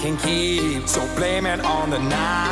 can keep, so blame it on the night.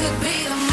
could be a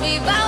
sun. Open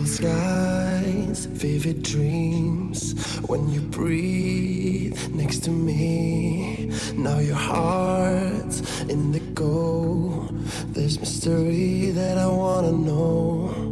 beautiful skies, vivid dreams. When you breathe next to me, now your heart's in the go. There's mystery that I wanna know.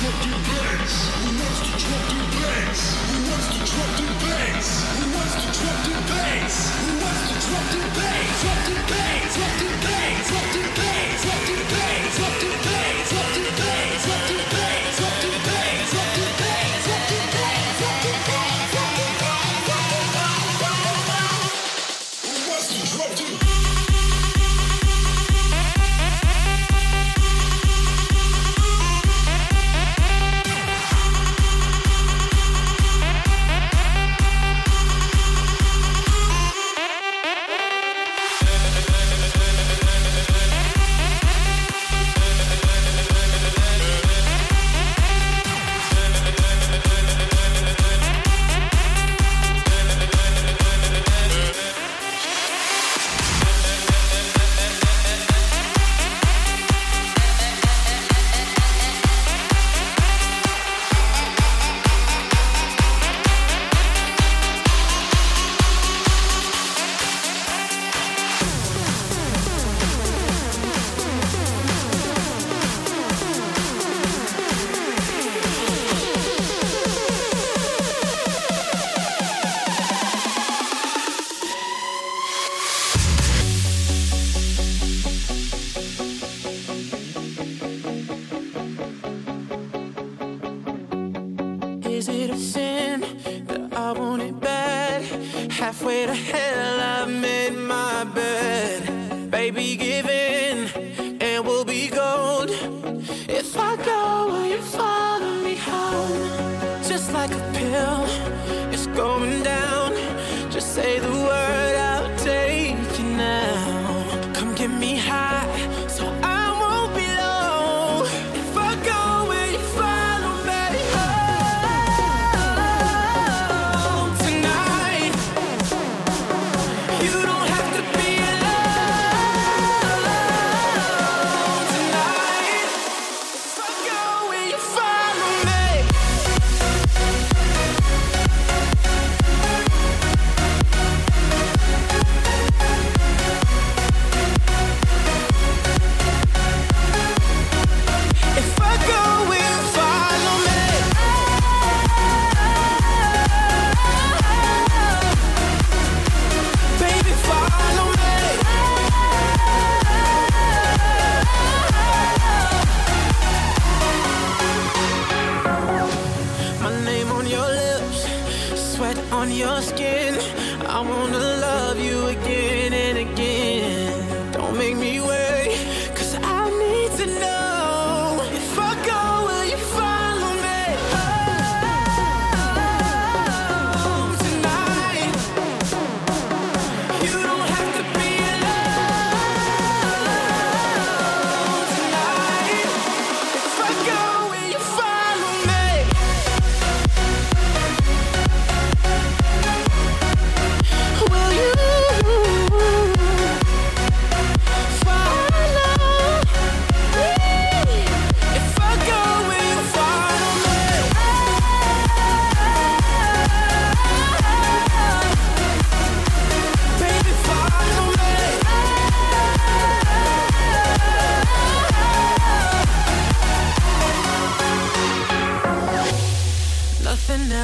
Drop the bass, drop the bass, drop the bass. say the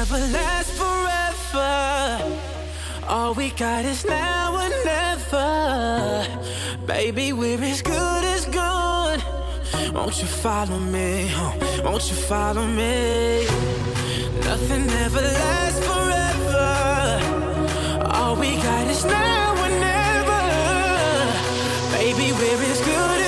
never last forever. All we got is now and never. Baby, we're as good as gone. Won't you follow me? Huh? won't you follow me? Nothing ever lasts forever. All we got is now and never. Baby, we're as good as